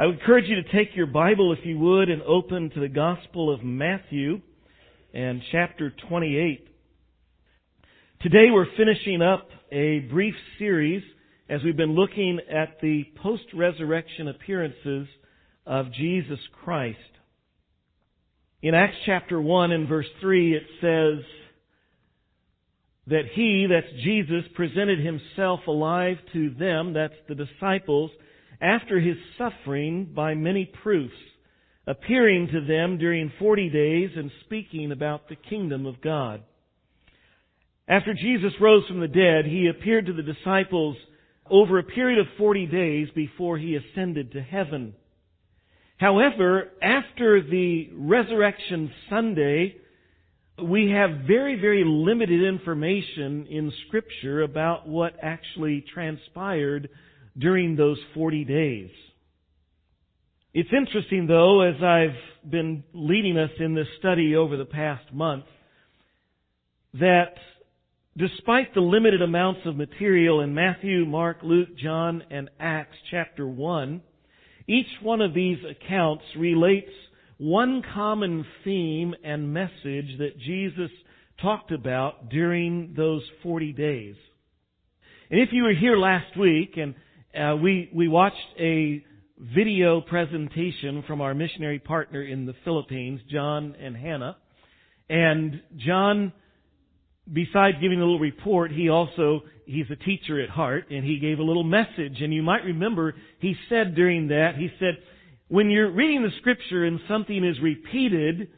I would encourage you to take your Bible, if you would, and open to the Gospel of Matthew and chapter 28. Today we're finishing up a brief series as we've been looking at the post-resurrection appearances of Jesus Christ. In Acts chapter 1 and verse 3 it says that he, that's Jesus, presented himself alive to them, that's the disciples, after his suffering by many proofs, appearing to them during forty days and speaking about the kingdom of God. After Jesus rose from the dead, he appeared to the disciples over a period of forty days before he ascended to heaven. However, after the resurrection Sunday, we have very, very limited information in scripture about what actually transpired during those 40 days. It's interesting though, as I've been leading us in this study over the past month, that despite the limited amounts of material in Matthew, Mark, Luke, John, and Acts chapter 1, each one of these accounts relates one common theme and message that Jesus talked about during those 40 days. And if you were here last week and uh, we, we watched a video presentation from our missionary partner in the Philippines, John and Hannah. And John, besides giving a little report, he also, he's a teacher at heart, and he gave a little message. And you might remember, he said during that, he said, when you're reading the scripture and something is repeated,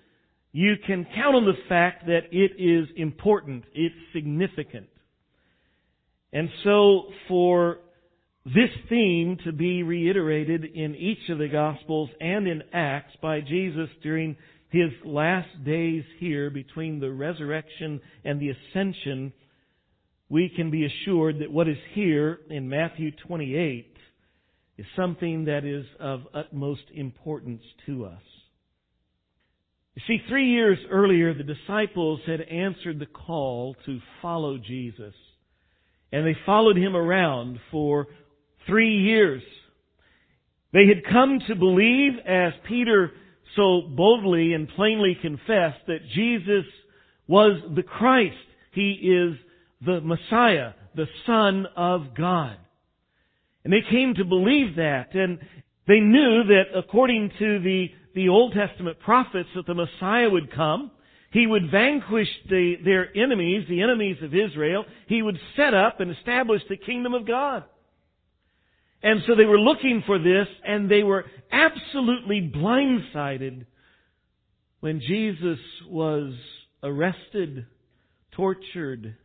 you can count on the fact that it is important, it's significant. And so for this theme to be reiterated in each of the Gospels and in Acts by Jesus during his last days here between the resurrection and the ascension, we can be assured that what is here in Matthew 28 is something that is of utmost importance to us. You see, three years earlier, the disciples had answered the call to follow Jesus. And they followed him around for three years. They had come to believe, as Peter so boldly and plainly confessed, that Jesus was the Christ. He is the Messiah, the Son of God. And they came to believe that, and they knew that according to the, the Old Testament prophets that the Messiah would come, he would vanquish the, their enemies, the enemies of Israel. He would set up and establish the kingdom of God. And so they were looking for this and they were absolutely blindsided when Jesus was arrested, tortured,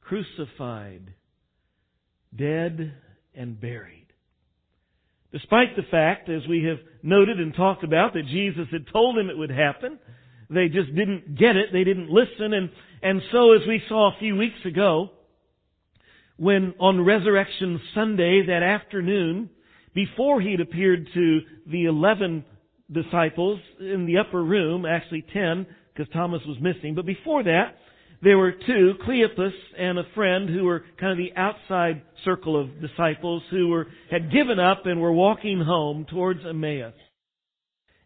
crucified, dead, and buried. Despite the fact, as we have noted and talked about, that Jesus had told them it would happen, they just didn't get it, they didn't listen, and, and so as we saw a few weeks ago, when on Resurrection Sunday that afternoon, before he'd appeared to the eleven disciples in the upper room, actually ten, because Thomas was missing, but before that, there were two, Cleopas and a friend who were kind of the outside circle of disciples who were, had given up and were walking home towards Emmaus.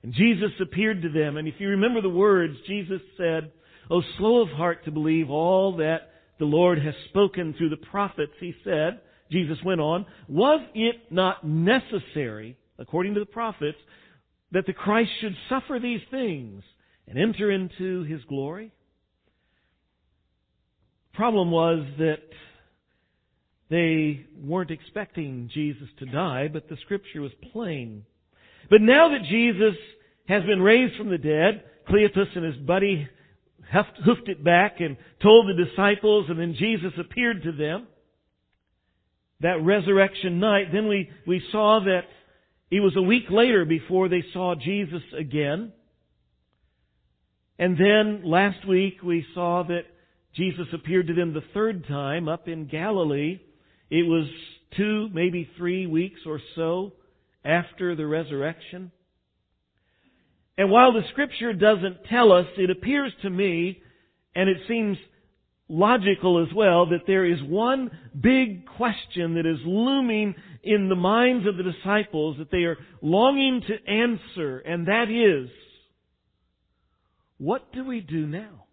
And Jesus appeared to them, and if you remember the words, Jesus said, Oh, slow of heart to believe all that the Lord has spoken through the prophets, he said, Jesus went on, was it not necessary, according to the prophets, that the Christ should suffer these things and enter into his glory? Problem was that they weren't expecting Jesus to die, but the scripture was plain. But now that Jesus has been raised from the dead, Cleopas and his buddy hoofed it back and told the disciples, and then Jesus appeared to them. That resurrection night, then we, we saw that it was a week later before they saw Jesus again. And then last week we saw that Jesus appeared to them the third time up in Galilee. It was two, maybe three weeks or so after the resurrection. And while the scripture doesn't tell us, it appears to me, and it seems logical as well that there is one big question that is looming in the minds of the disciples that they are longing to answer, and that is, what do we do now?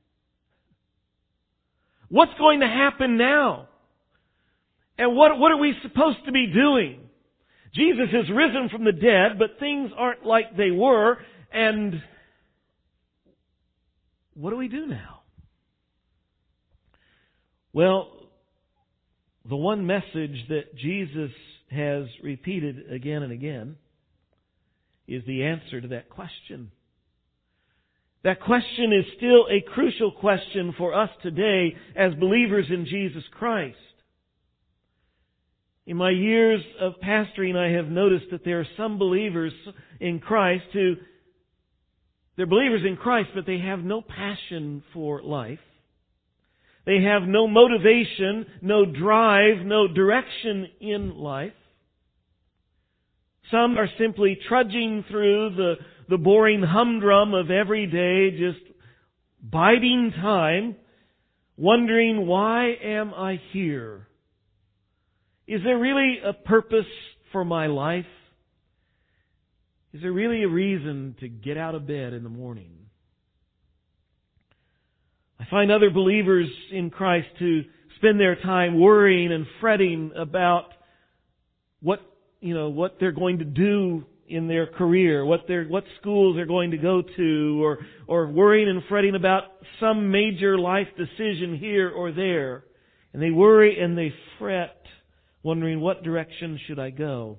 What's going to happen now? And what, what are we supposed to be doing? Jesus has risen from the dead, but things aren't like they were, and what do we do now? Well, the one message that Jesus has repeated again and again is the answer to that question. That question is still a crucial question for us today as believers in Jesus Christ. In my years of pastoring, I have noticed that there are some believers in Christ who, they're believers in Christ, but they have no passion for life. They have no motivation, no drive, no direction in life. Some are simply trudging through the, the boring humdrum of every day, just biding time, wondering, why am I here? Is there really a purpose for my life? Is there really a reason to get out of bed in the morning? I find other believers in Christ who spend their time worrying and fretting about what, you know, what they're going to do in their career, what their what schools they're going to go to, or or worrying and fretting about some major life decision here or there. And they worry and they fret wondering what direction should I go.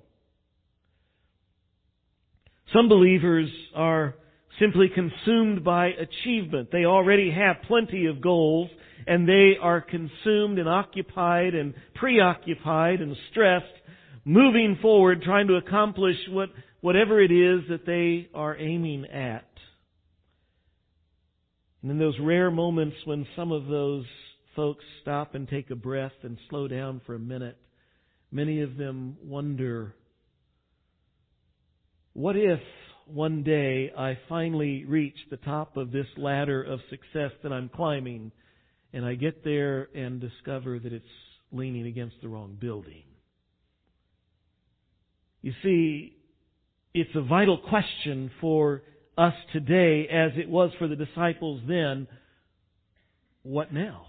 Some believers are simply consumed by achievement. They already have plenty of goals and they are consumed and occupied and preoccupied and stressed moving forward trying to accomplish what, whatever it is that they are aiming at. And in those rare moments when some of those folks stop and take a breath and slow down for a minute, Many of them wonder, what if one day I finally reach the top of this ladder of success that I'm climbing and I get there and discover that it's leaning against the wrong building? You see, it's a vital question for us today as it was for the disciples then. What now?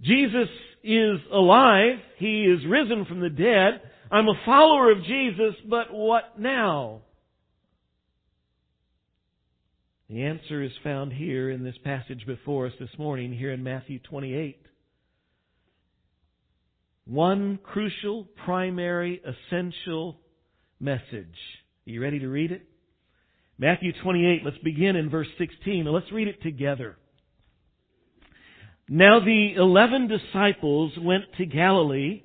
Jesus is alive. He is risen from the dead. I'm a follower of Jesus, but what now? The answer is found here in this passage before us this morning, here in Matthew 28. One crucial, primary, essential message. Are you ready to read it? Matthew 28, let's begin in verse 16. Let's read it together. Now the eleven disciples went to Galilee,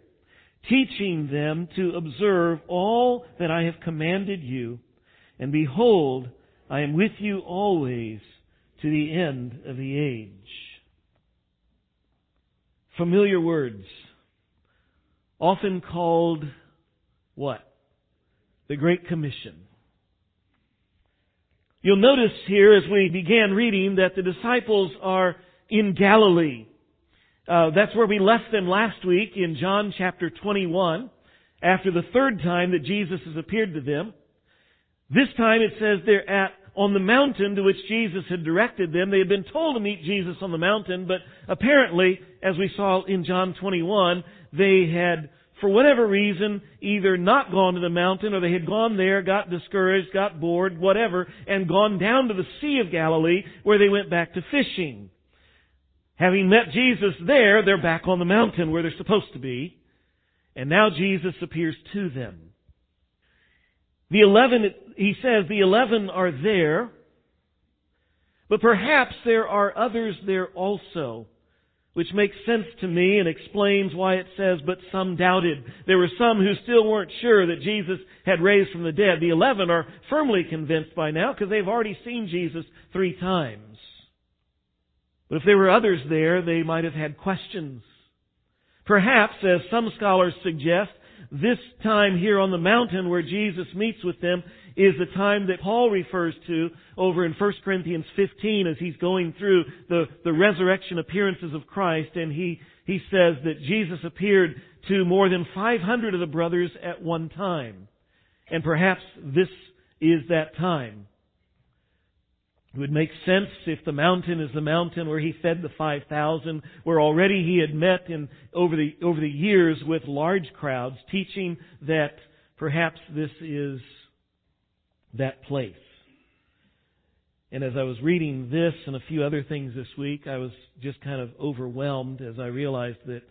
teaching them to observe all that I have commanded you. And behold, I am with you always to the end of the age. Familiar words, often called what? The Great Commission. You'll notice here as we began reading that the disciples are in Galilee. Uh, that's where we left them last week in John chapter 21, after the third time that Jesus has appeared to them. This time it says they're at on the mountain to which Jesus had directed them. They had been told to meet Jesus on the mountain, but apparently, as we saw in John 21, they had, for whatever reason, either not gone to the mountain or they had gone there, got discouraged, got bored, whatever, and gone down to the Sea of Galilee where they went back to fishing. Having met Jesus there, they're back on the mountain where they're supposed to be. And now Jesus appears to them. The eleven, he says, the eleven are there, but perhaps there are others there also which makes sense to me and explains why it says, but some doubted. There were some who still weren't sure that Jesus had raised from the dead. The eleven are firmly convinced by now because they've already seen Jesus three times. But if there were others there, they might have had questions. Perhaps, as some scholars suggest, this time here on the mountain where Jesus meets with them is the time that Paul refers to over in 1 Corinthians 15 as he's going through the, the resurrection appearances of Christ and he, he says that Jesus appeared to more than 500 of the brothers at one time. And perhaps this is that time. It would make sense if the mountain is the mountain where he fed the 5,000, where already he had met in, over the, over the years with large crowds, teaching that perhaps this is that place. And as I was reading this and a few other things this week, I was just kind of overwhelmed as I realized that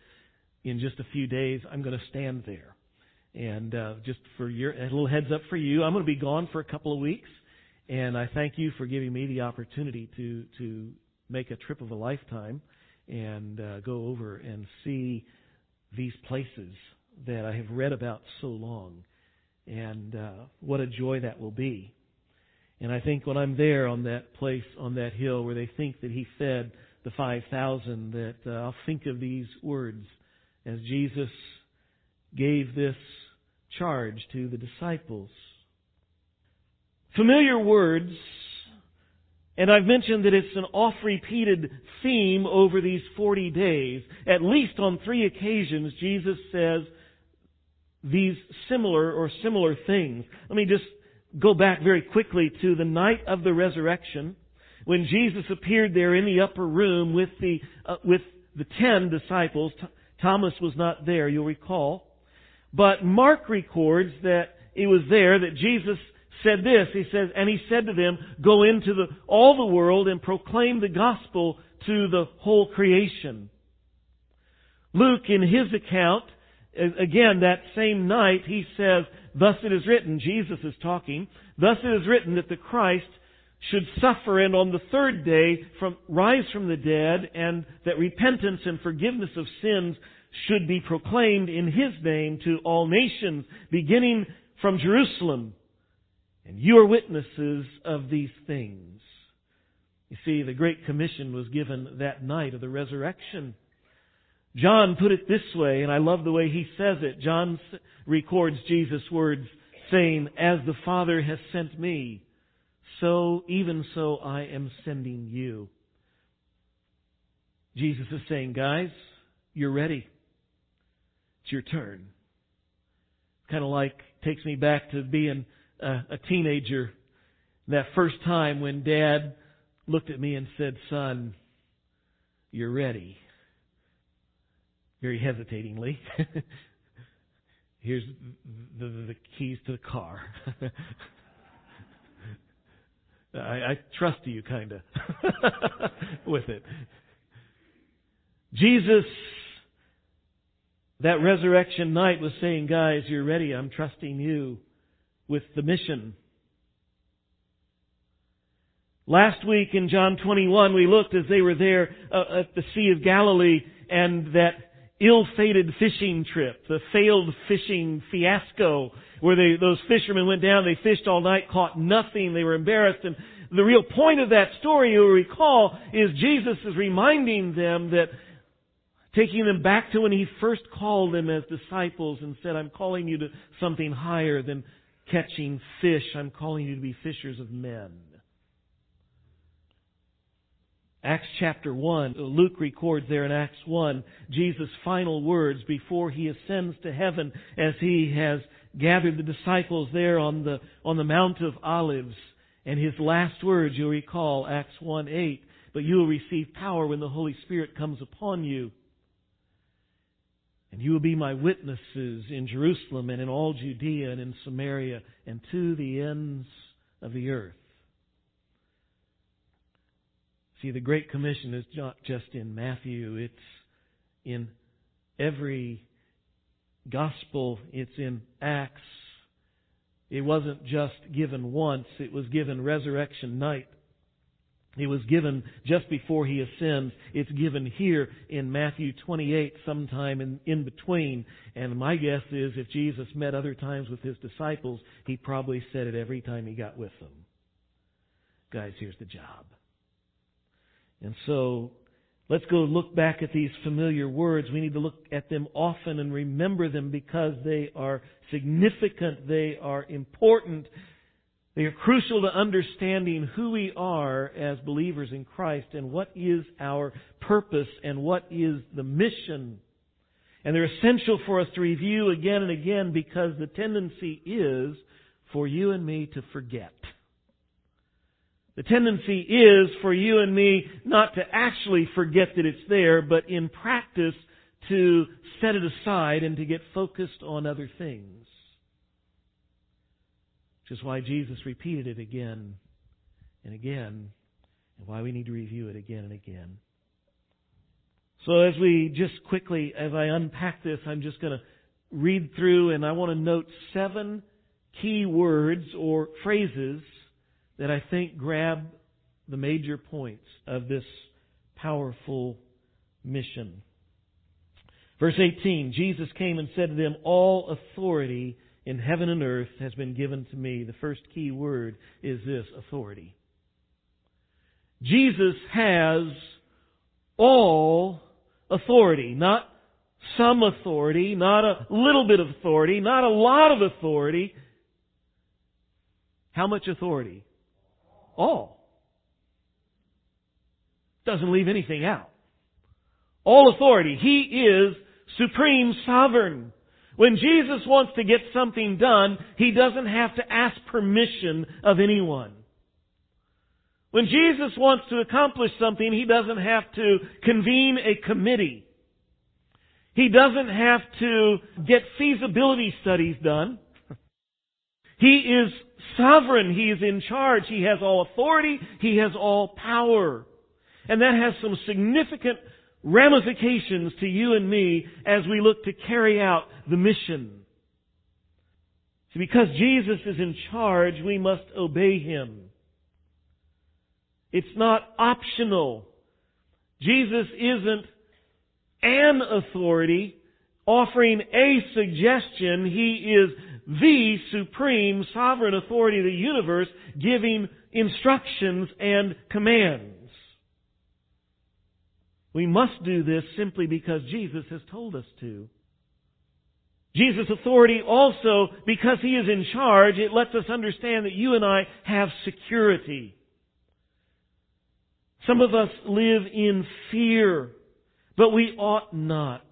in just a few days I'm going to stand there. And uh, just for your a little heads up for you, I'm going to be gone for a couple of weeks, and I thank you for giving me the opportunity to to make a trip of a lifetime and uh, go over and see these places that I have read about so long and uh, what a joy that will be. And I think when I'm there on that place, on that hill where they think that he fed the 5,000, that uh, I'll think of these words as Jesus gave this charge to the disciples. Familiar words, and I've mentioned that it's an oft repeated theme over these 40 days. At least on three occasions, Jesus says, these similar or similar things. Let me just go back very quickly to the night of the resurrection when Jesus appeared there in the upper room with the uh, with the 10 disciples. Th- Thomas was not there, you'll recall. But Mark records that it was there that Jesus said this. He says, and he said to them, go into the, all the world and proclaim the gospel to the whole creation. Luke, in his account, again, that same night, he says, Thus it is written, Jesus is talking, thus it is written that the Christ should suffer and on the third day from, rise from the dead and that repentance and forgiveness of sins should be proclaimed in His name to all nations, beginning from Jerusalem. And you are witnesses of these things. You see, the Great Commission was given that night of the resurrection. John put it this way, and I love the way he says it. John records Jesus' words saying, As the Father has sent me, so even so I am sending you. Jesus is saying, guys, you're ready. It's your turn. Kind of like takes me back to being a, a teenager. That first time when Dad looked at me and said, "Son, you're ready." very hesitatingly. Here's the, the, the, keys to the car. I, I trust you, kind of, with it. Jesus, that resurrection night, was saying, Guys, you're ready. I'm trusting you with the mission. Last week in John 21, we looked as they were there uh, at the Sea of Galilee and that ill-fated fishing trip, the failed fishing fiasco, where they, those fishermen went down, they fished all night, caught nothing, they were embarrassed, and the real point of that story, you'll recall, is Jesus is reminding them that taking them back to when he first called them as disciples and said, I'm calling you to something higher than catching fish. I'm calling you to be fishers of men. Acts chapter 1, Luke records there in Acts 1, Jesus' final words before he ascends to heaven as he has gathered the disciples there on the, on the Mount of Olives. And his last words, you'll recall, Acts 1 8, but you will receive power when the Holy Spirit comes upon you. And you will be my witnesses in Jerusalem and in all Judea and in Samaria and to the ends of the earth. See, the Great Commission is not just in Matthew, it's in every gospel, it's in Acts. It wasn't just given once, it was given resurrection night. It was given just before he ascends. It's given here in Matthew 28, sometime in, in between. And my guess is if Jesus met other times with his disciples, he probably said it every time he got with them. Guys, here's the job. And so, let's go look back at these familiar words. We need to look at them often and remember them because they are significant, they are important, they are crucial to understanding who we are as believers in Christ and what is our purpose and what is the mission. And they're essential for us to review again and again because the tendency is for you and me to forget. The tendency is for you and me not to actually forget that it's there, but in practice to set it aside and to get focused on other things. Which is why Jesus repeated it again and again, and why we need to review it again and again. So as we just quickly, as I unpack this, I'm just going to read through and I want to note seven key words or phrases that I think grab the major points of this powerful mission. Verse 18, Jesus came and said to them, All authority in heaven and earth has been given to me. The first key word is this authority. Jesus has all authority, not some authority, not a little bit of authority, not a lot of authority. How much authority? All. Doesn't leave anything out. All authority. He is supreme sovereign. When Jesus wants to get something done, He doesn't have to ask permission of anyone. When Jesus wants to accomplish something, He doesn't have to convene a committee. He doesn't have to get feasibility studies done. He is sovereign. He is in charge. He has all authority. He has all power. And that has some significant ramifications to you and me as we look to carry out the mission. See, because Jesus is in charge, we must obey Him. It's not optional. Jesus isn't an authority offering a suggestion. He is the supreme sovereign authority of the universe giving instructions and commands. We must do this simply because Jesus has told us to. Jesus' authority also, because He is in charge, it lets us understand that you and I have security. Some of us live in fear, but we ought not.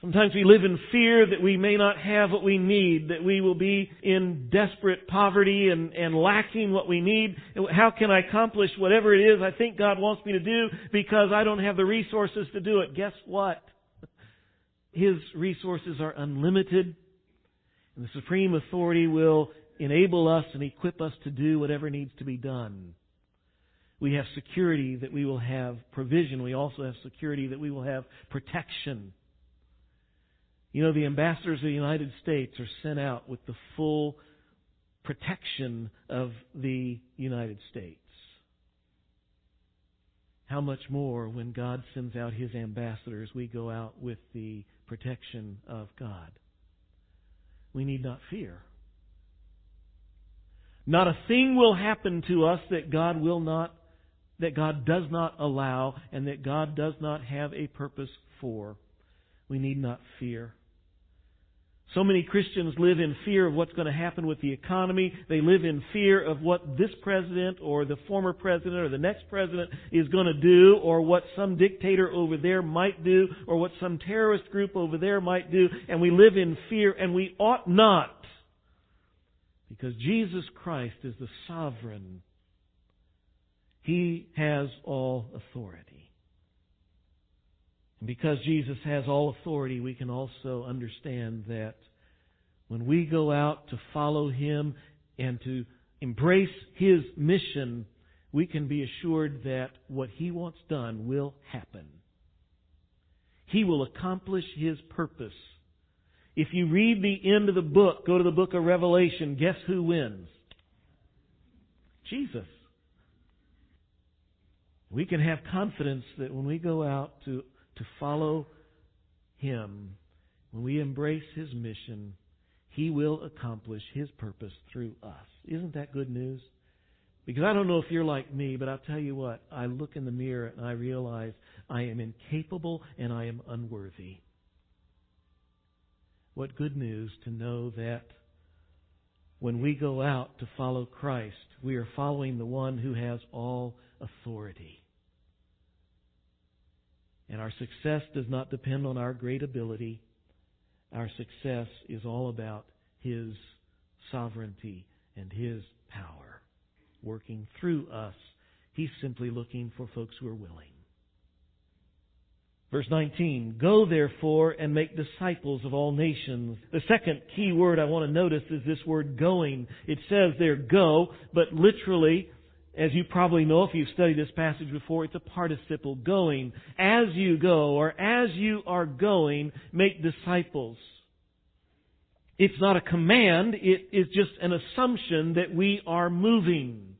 Sometimes we live in fear that we may not have what we need, that we will be in desperate poverty and, and lacking what we need. How can I accomplish whatever it is I think God wants me to do because I don't have the resources to do it? Guess what? His resources are unlimited, and the supreme authority will enable us and equip us to do whatever needs to be done. We have security that we will have provision. We also have security that we will have protection. You know, the ambassadors of the United States are sent out with the full protection of the United States. How much more when God sends out His ambassadors, we go out with the protection of God. We need not fear. Not a thing will happen to us that God will not, that God does not allow, and that God does not have a purpose for. We need not fear. So many Christians live in fear of what's going to happen with the economy. They live in fear of what this president or the former president or the next president is going to do or what some dictator over there might do or what some terrorist group over there might do. And we live in fear and we ought not. Because Jesus Christ is the sovereign. He has all authority. Because Jesus has all authority, we can also understand that when we go out to follow Him and to embrace His mission, we can be assured that what He wants done will happen. He will accomplish His purpose. If you read the end of the book, go to the book of Revelation, guess who wins? Jesus. We can have confidence that when we go out to, to follow Him, when we embrace His mission, He will accomplish His purpose through us. Isn't that good news? Because I don't know if you're like me, but I'll tell you what, I look in the mirror and I realize I am incapable and I am unworthy. What good news to know that when we go out to follow Christ, we are following the one who has all authority. And our success does not depend on our great ability. Our success is all about His sovereignty and His power working through us. He's simply looking for folks who are willing. Verse 19, Go therefore and make disciples of all nations. The second key word I want to notice is this word going. It says there go, but literally, as you probably know if you've studied this passage before, it's a participle going. As you go, or as you are going, make disciples. It's not a command, it is just an assumption that we are moving.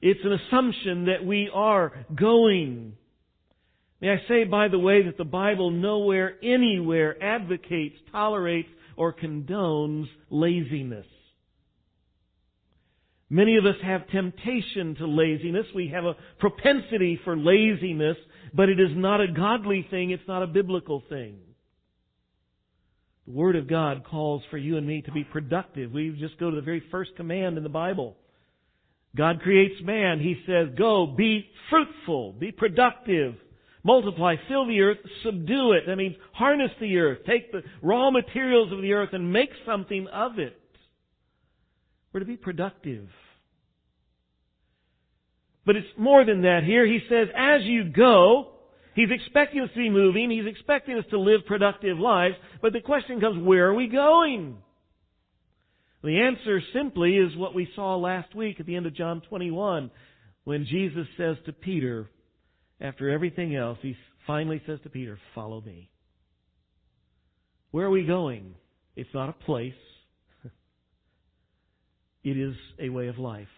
It's an assumption that we are going. May I say, by the way, that the Bible nowhere, anywhere advocates, tolerates, or condones laziness. Many of us have temptation to laziness. We have a propensity for laziness, but it is not a godly thing. It's not a biblical thing. The Word of God calls for you and me to be productive. We just go to the very first command in the Bible. God creates man. He says, go, be fruitful, be productive. Multiply, fill the earth, subdue it. That means harness the earth. Take the raw materials of the earth and make something of it. We're to be productive. But it's more than that here. He says, as you go, He's expecting us to be moving. He's expecting us to live productive lives. But the question comes, where are we going? The answer simply is what we saw last week at the end of John 21 when Jesus says to Peter, after everything else, he finally says to Peter, Follow me. Where are we going? It's not a place. It is a way of life.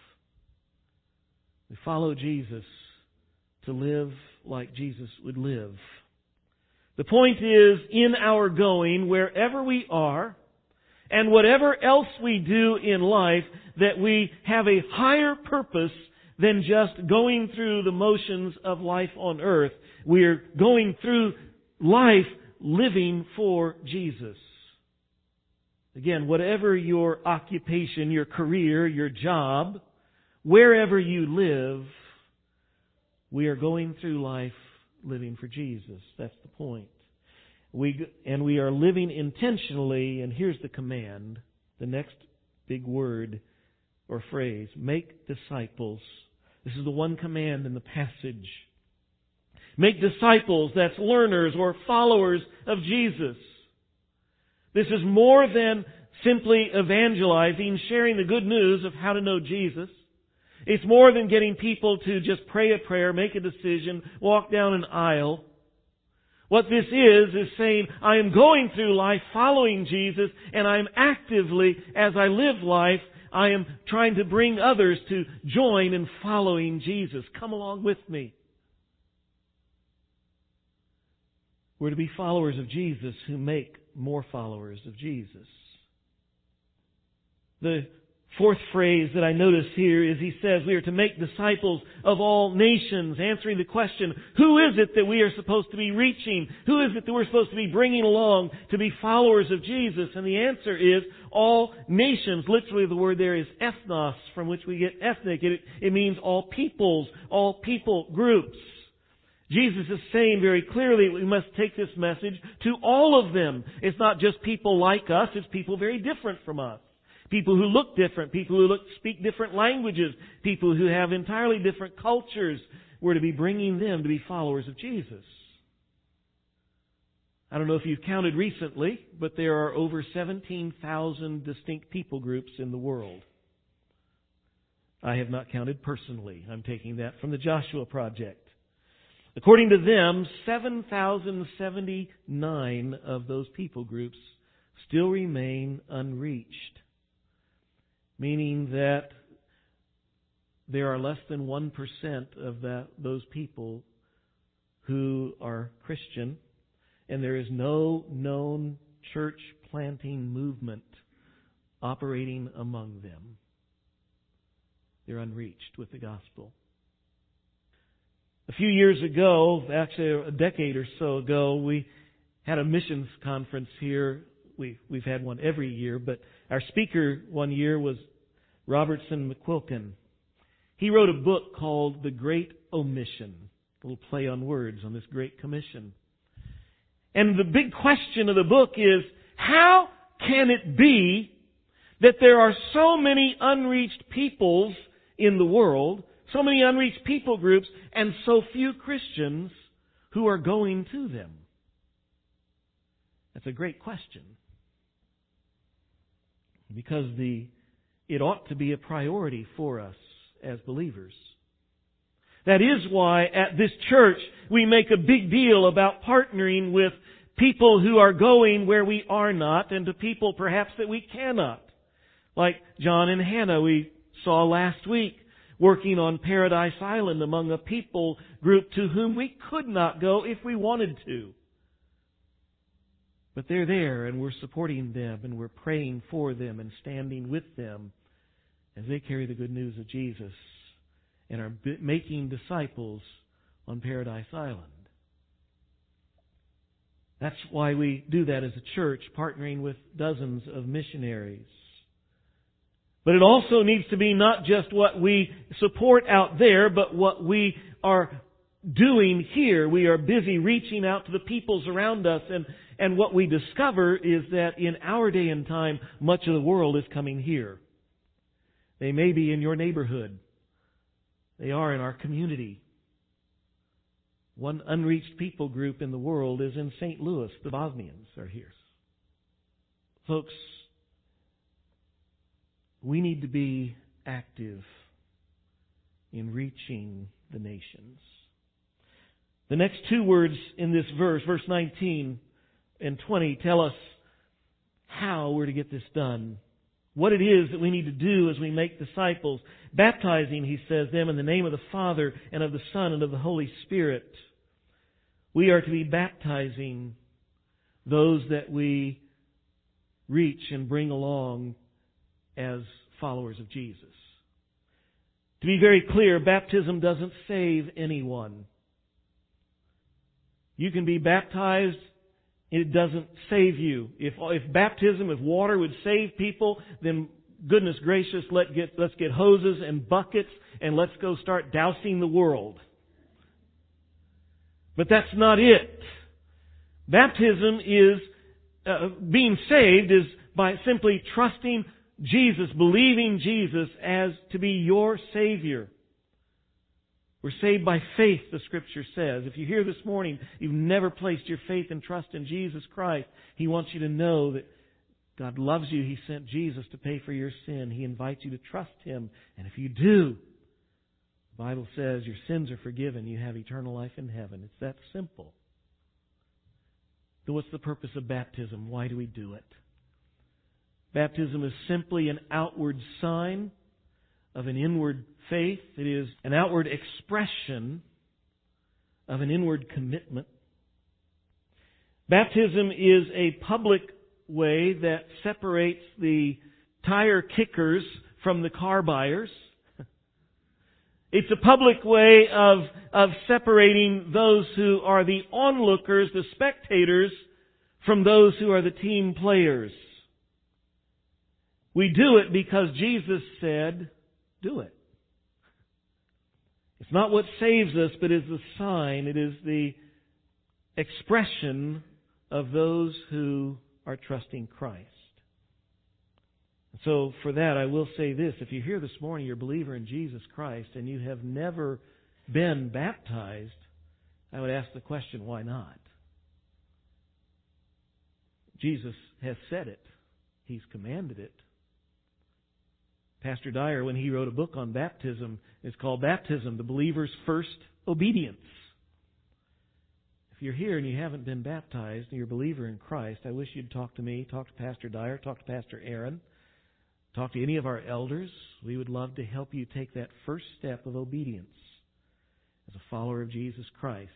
We follow Jesus to live like Jesus would live. The point is, in our going, wherever we are, and whatever else we do in life, that we have a higher purpose than just going through the motions of life on earth. We're going through life living for Jesus. Again, whatever your occupation, your career, your job, wherever you live, we are going through life living for Jesus. That's the point. We, and we are living intentionally, and here's the command, the next big word or phrase, make disciples this is the one command in the passage. Make disciples, that's learners or followers of Jesus. This is more than simply evangelizing, sharing the good news of how to know Jesus. It's more than getting people to just pray a prayer, make a decision, walk down an aisle. What this is, is saying, I am going through life following Jesus, and I am actively, as I live life, I am trying to bring others to join in following Jesus. Come along with me. We're to be followers of Jesus who make more followers of Jesus. The Fourth phrase that I notice here is he says we are to make disciples of all nations, answering the question, who is it that we are supposed to be reaching? Who is it that we're supposed to be bringing along to be followers of Jesus? And the answer is all nations. Literally the word there is ethnos, from which we get ethnic. It, it means all peoples, all people groups. Jesus is saying very clearly we must take this message to all of them. It's not just people like us, it's people very different from us. People who look different, people who look, speak different languages, people who have entirely different cultures. We're to be bringing them to be followers of Jesus. I don't know if you've counted recently, but there are over 17,000 distinct people groups in the world. I have not counted personally. I'm taking that from the Joshua Project. According to them, 7,079 of those people groups still remain unreached meaning that there are less than 1% of that, those people who are Christian, and there is no known church planting movement operating among them. They're unreached with the gospel. A few years ago, actually a decade or so ago, we had a missions conference here. We, we've had one every year, but our speaker one year was Robertson McQuilkin. He wrote a book called The Great Omission. A little play on words on this Great Commission. And the big question of the book is, how can it be that there are so many unreached peoples in the world, so many unreached people groups, and so few Christians who are going to them? That's a great question. Because the, it ought to be a priority for us as believers. That is why at this church we make a big deal about partnering with people who are going where we are not and to people perhaps that we cannot. Like John and Hannah we saw last week working on Paradise Island among a people group to whom we could not go if we wanted to. But they're there and we're supporting them and we're praying for them and standing with them as they carry the good news of Jesus and are making disciples on Paradise Island. That's why we do that as a church, partnering with dozens of missionaries. But it also needs to be not just what we support out there, but what we are doing here. We are busy reaching out to the peoples around us and, and what we discover is that in our day and time, much of the world is coming here. They may be in your neighborhood. They are in our community. One unreached people group in the world is in St. Louis. The Bosnians are here. Folks, we need to be active in reaching the nations. The next two words in this verse, verse 19 and 20, tell us how we're to get this done. What it is that we need to do as we make disciples. Baptizing, he says, them in the name of the Father and of the Son and of the Holy Spirit. We are to be baptizing those that we reach and bring along as followers of Jesus. To be very clear, baptism doesn't save anyone. You can be baptized, it doesn't save you. If, if baptism, if water would save people, then goodness gracious, let get, let's get hoses and buckets and let's go start dousing the world. But that's not it. Baptism is, uh, being saved is by simply trusting Jesus, believing Jesus as to be your Savior. We're saved by faith, the Scripture says. If you're here this morning, you've never placed your faith and trust in Jesus Christ, He wants you to know that God loves you. He sent Jesus to pay for your sin. He invites you to trust Him. And if you do, the Bible says your sins are forgiven. You have eternal life in heaven. It's that simple. So what's the purpose of baptism? Why do we do it? Baptism is simply an outward sign of an inward faith. It is an outward expression of an inward commitment. Baptism is a public way that separates the tire kickers from the car buyers. It's a public way of, of separating those who are the onlookers, the spectators, from those who are the team players. We do it because Jesus said, do it. It's not what saves us, but is the sign, it is the expression of those who are trusting Christ. So for that, I will say this. If you're here this morning, you're a believer in Jesus Christ, and you have never been baptized, I would ask the question, why not? Jesus has said it. He's commanded it. Pastor Dyer, when he wrote a book on baptism, it's called Baptism, the Believer's First Obedience. If you're here and you haven't been baptized and you're a believer in Christ, I wish you'd talk to me, talk to Pastor Dyer, talk to Pastor Aaron. Talk to any of our elders. we would love to help you take that first step of obedience as a follower of Jesus Christ.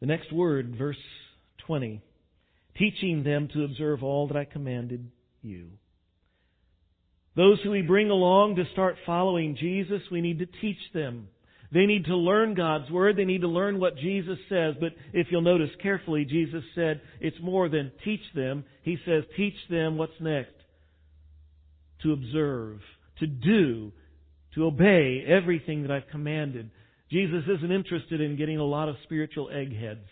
The next word, verse 20, teaching them to observe all that I commanded you. Those who we bring along to start following Jesus, we need to teach them. They need to learn God's Word. They need to learn what Jesus says. But if you'll notice carefully, Jesus said it's more than teach them. He says teach them what's next? To observe, to do, to obey everything that I've commanded. Jesus isn't interested in getting a lot of spiritual eggheads.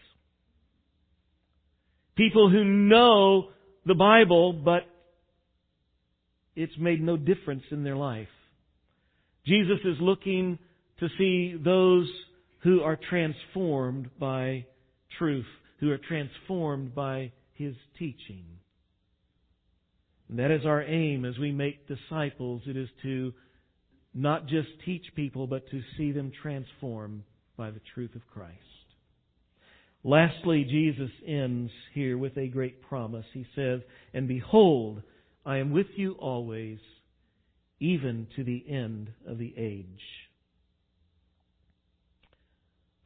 People who know the Bible, but it's made no difference in their life. Jesus is looking to see those who are transformed by truth, who are transformed by His teaching. And that is our aim as we make disciples. It is to not just teach people, but to see them transformed by the truth of Christ. Lastly, Jesus ends here with a great promise. He says, And behold, I am with you always, even to the end of the age.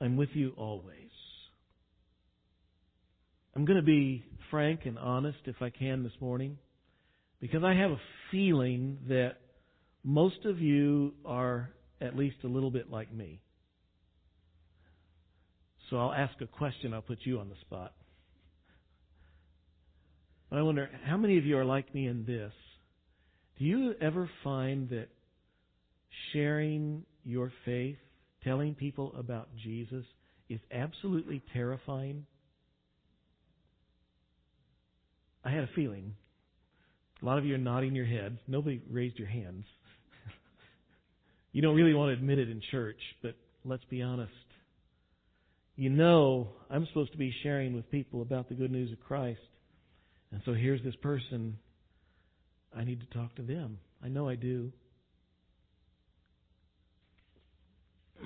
I'm with you always. I'm going to be frank and honest if I can this morning, because I have a feeling that most of you are at least a little bit like me. So I'll ask a question, I'll put you on the spot. But I wonder, how many of you are like me in this? Do you ever find that sharing your faith, telling people about Jesus, is absolutely terrifying? I had a feeling. A lot of you are nodding your heads. Nobody raised your hands. You don't really want to admit it in church, but let's be honest. You know I'm supposed to be sharing with people about the good news of Christ. And so here's this person. I need to talk to them. I know I do.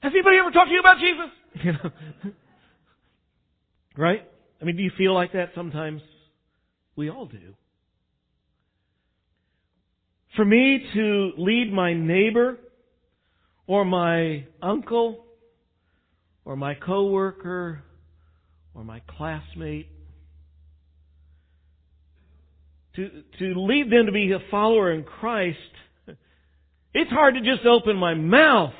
Has anybody ever talked to you about Jesus? You know. Right? I mean, do you feel like that sometimes? We all do. For me to lead my neighbor or my uncle or my coworker or my classmate to to lead them to be a follower in Christ it's hard to just open my mouth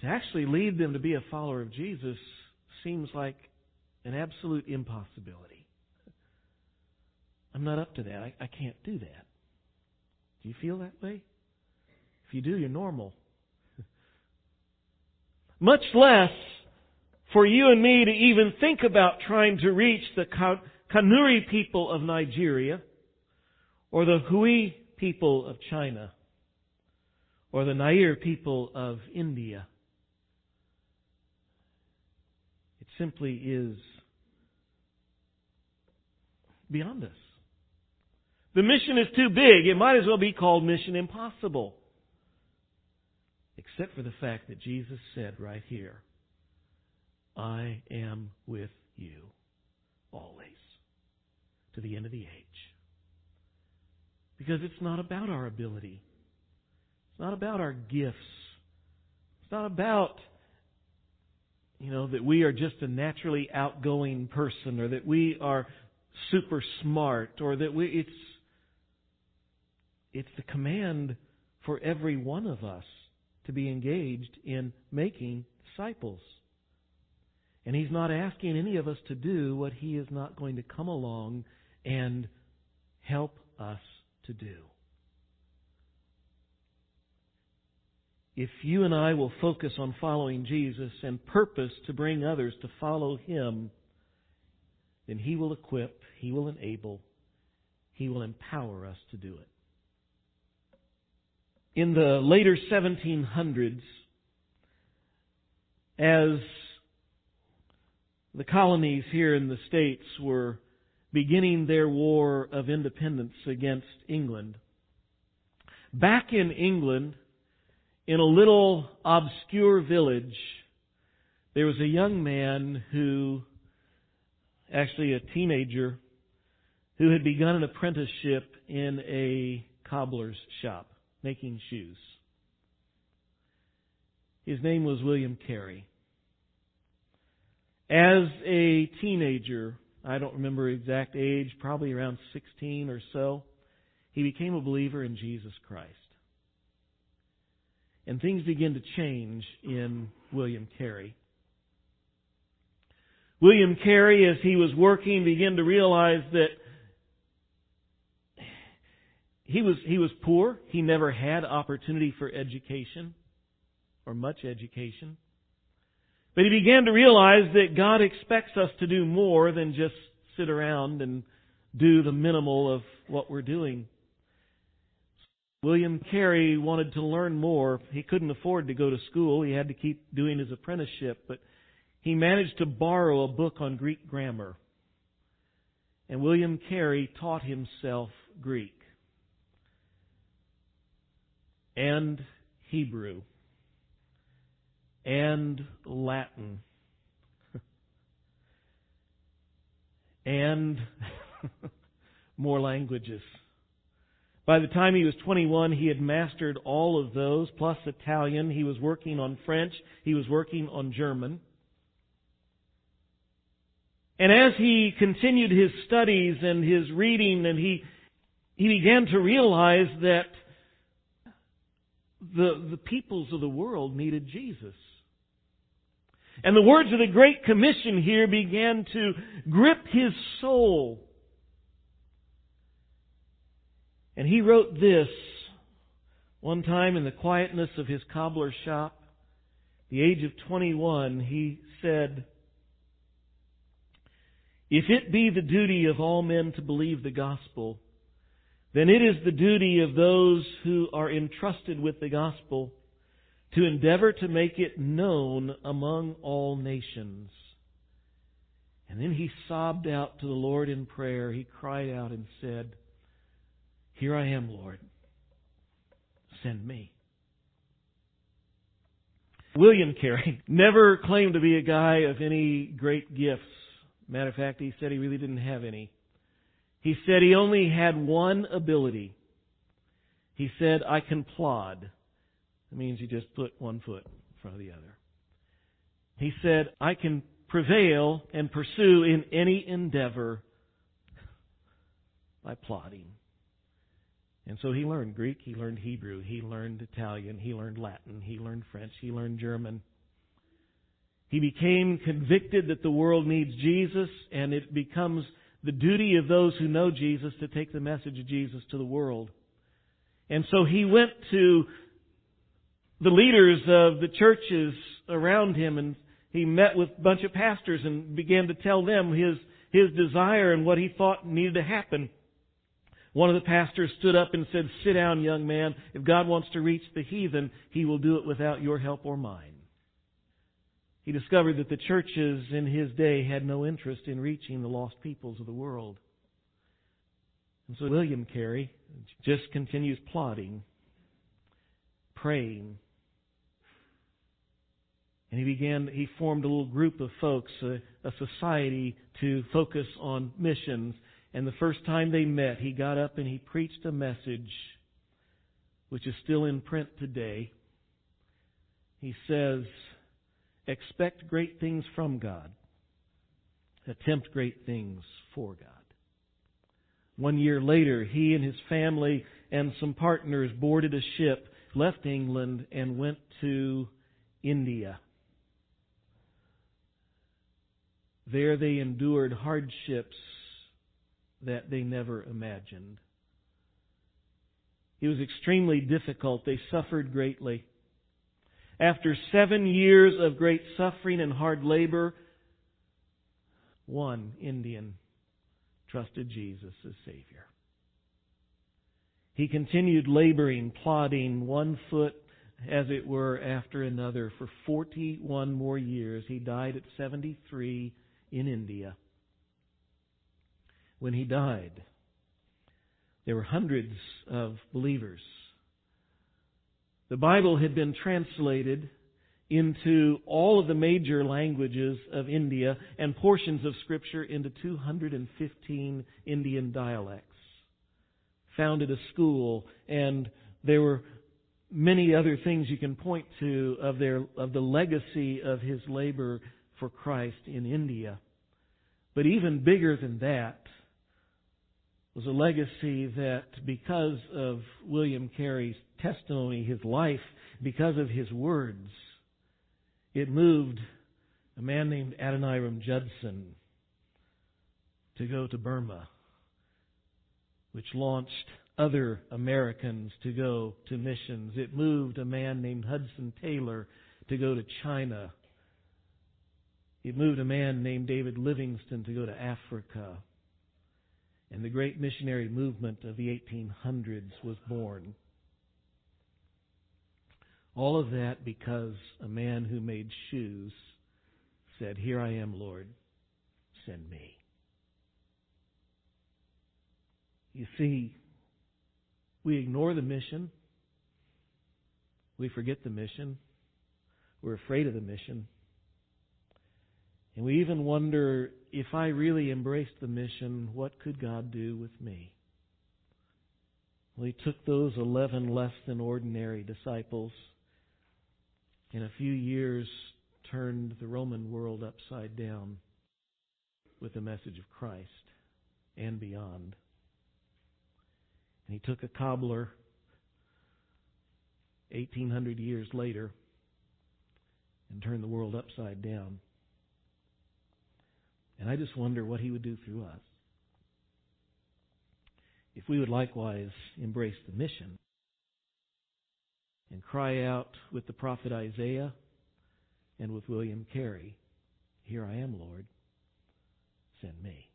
to actually lead them to be a follower of Jesus seems like an absolute impossibility. I'm not up to that. I, I can't do that. Do you feel that way? If you do, you're normal. Much less for you and me to even think about trying to reach the Kanuri people of Nigeria, or the Hui people of China, or the Nair people of India, It simply is beyond us. The mission is too big. It might as well be called Mission Impossible. Except for the fact that Jesus said right here, I am with you always to the end of the age. Because it's not about our ability. It's not about our gifts. It's not about you know, that we are just a naturally outgoing person or that we are super smart or that we it's it's the command for every one of us to be engaged in making disciples. And he's not asking any of us to do what he is not going to come along and help us to do. if you and I will focus on following Jesus and purpose to bring others to follow Him, then He will equip, He will enable, He will empower us to do it. In the later 1700s, as the colonies here in the States were beginning their war of independence against England, back in England, in a little obscure village, there was a young man who, actually a teenager, who had begun an apprenticeship in a cobbler's shop, making shoes. His name was William Carey. As a teenager, I don't remember exact age, probably around 16 or so, he became a believer in Jesus Christ. And things began to change in William Carey. William Carey, as he was working, began to realize that he was, he was poor. He never had opportunity for education or much education. But he began to realize that God expects us to do more than just sit around and do the minimal of what we're doing. William Carey wanted to learn more. He couldn't afford to go to school. He had to keep doing his apprenticeship, but he managed to borrow a book on Greek grammar. And William Carey taught himself Greek and Hebrew and Latin and more languages. By the time he was 21, he had mastered all of those, plus Italian. He was working on French. He was working on German. And as he continued his studies and his reading, and he, he began to realize that the, the peoples of the world needed Jesus. And the words of the Great Commission here began to grip his soul. And he wrote this one time in the quietness of his cobbler's shop. the age of 21, he said, If it be the duty of all men to believe the gospel, then it is the duty of those who are entrusted with the gospel to endeavor to make it known among all nations. And then he sobbed out to the Lord in prayer. He cried out and said, Here I am, Lord. Send me. William Carey never claimed to be a guy of any great gifts. Matter of fact, he said he really didn't have any. He said he only had one ability. He said, I can plod. That means you just put one foot in front of the other. He said, I can prevail and pursue in any endeavor by plodding. And so he learned Greek, he learned Hebrew, he learned Italian, he learned Latin, he learned French, he learned German. He became convicted that the world needs Jesus, and it becomes the duty of those who know Jesus to take the message of Jesus to the world. And so he went to the leaders of the churches around him and he met with a bunch of pastors and began to tell them his, his desire and what he thought needed to happen. One of the pastors stood up and said, Sit down, young man. If God wants to reach the heathen, he will do it without your help or mine. He discovered that the churches in his day had no interest in reaching the lost peoples of the world. And so William Carey just continues plodding, praying, and he began, he formed a little group of folks, a, a society to focus on missions. And the first time they met, he got up and he preached a message which is still in print today. He says, expect great things from God. Attempt great things for God. One year later, he and his family and some partners boarded a ship, left England, and went to India. There they endured hardships that they never imagined. It was extremely difficult. They suffered greatly. After seven years of great suffering and hard labor, one Indian trusted Jesus as Savior. He continued laboring, plodding one foot, as it were, after another for 41 more years. He died at 73 in India. When he died, there were hundreds of believers The Bible had been translated into all of the major languages of India and portions of Scripture into 215 Indian dialects. Founded a school, and there were many other things you can point to of their of the legacy of his labor for Christ in India. But even bigger than that was a legacy that because of William Carey's testimony, his life, because of his words, it moved a man named Adoniram Judson to go to Burma, which launched other Americans to go to missions. It moved a man named Hudson Taylor to go to China. It moved a man named David Livingstone to go to Africa. And the great missionary movement of the 1800s was born. All of that because a man who made shoes said, Here I am, Lord, send me. You see, we ignore the mission. We forget the mission. We're afraid of the mission. And we even wonder if I really embraced the mission, what could God do with me? Well, he took those 11 less than ordinary disciples in a few years turned the Roman world upside down with the message of Christ and beyond. And he took a cobbler 1800 years later and turned the world upside down. And I just wonder what he would do through us if we would likewise embrace the mission and cry out with the prophet Isaiah and with William Carey, Here I am, Lord, send me.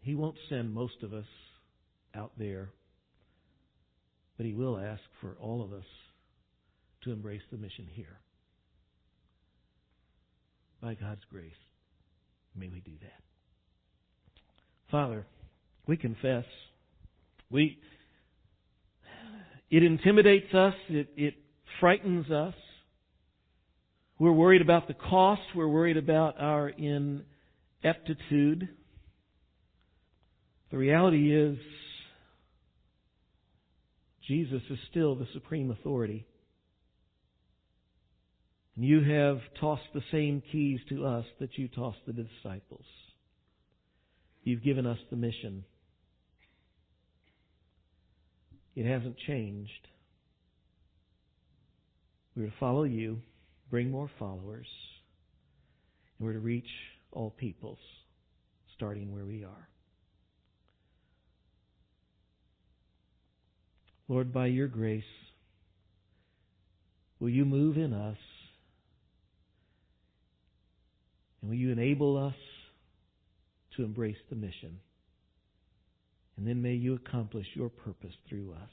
He won't send most of us out there, but He will ask for all of us to embrace the mission here. By God's grace, may we do that. Father, we confess. We it intimidates us. It, it frightens us. We're worried about the cost. We're worried about our ineptitude. The reality is, Jesus is still the supreme authority. And you have tossed the same keys to us that you tossed the disciples. You've given us the mission. It hasn't changed. We're to follow you, bring more followers, and we're to reach all peoples, starting where we are. Lord, by your grace, will you move in us? And will you enable us to embrace the mission? And then may you accomplish your purpose through us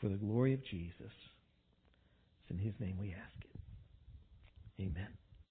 for the glory of Jesus. It's in his name we ask it. Amen.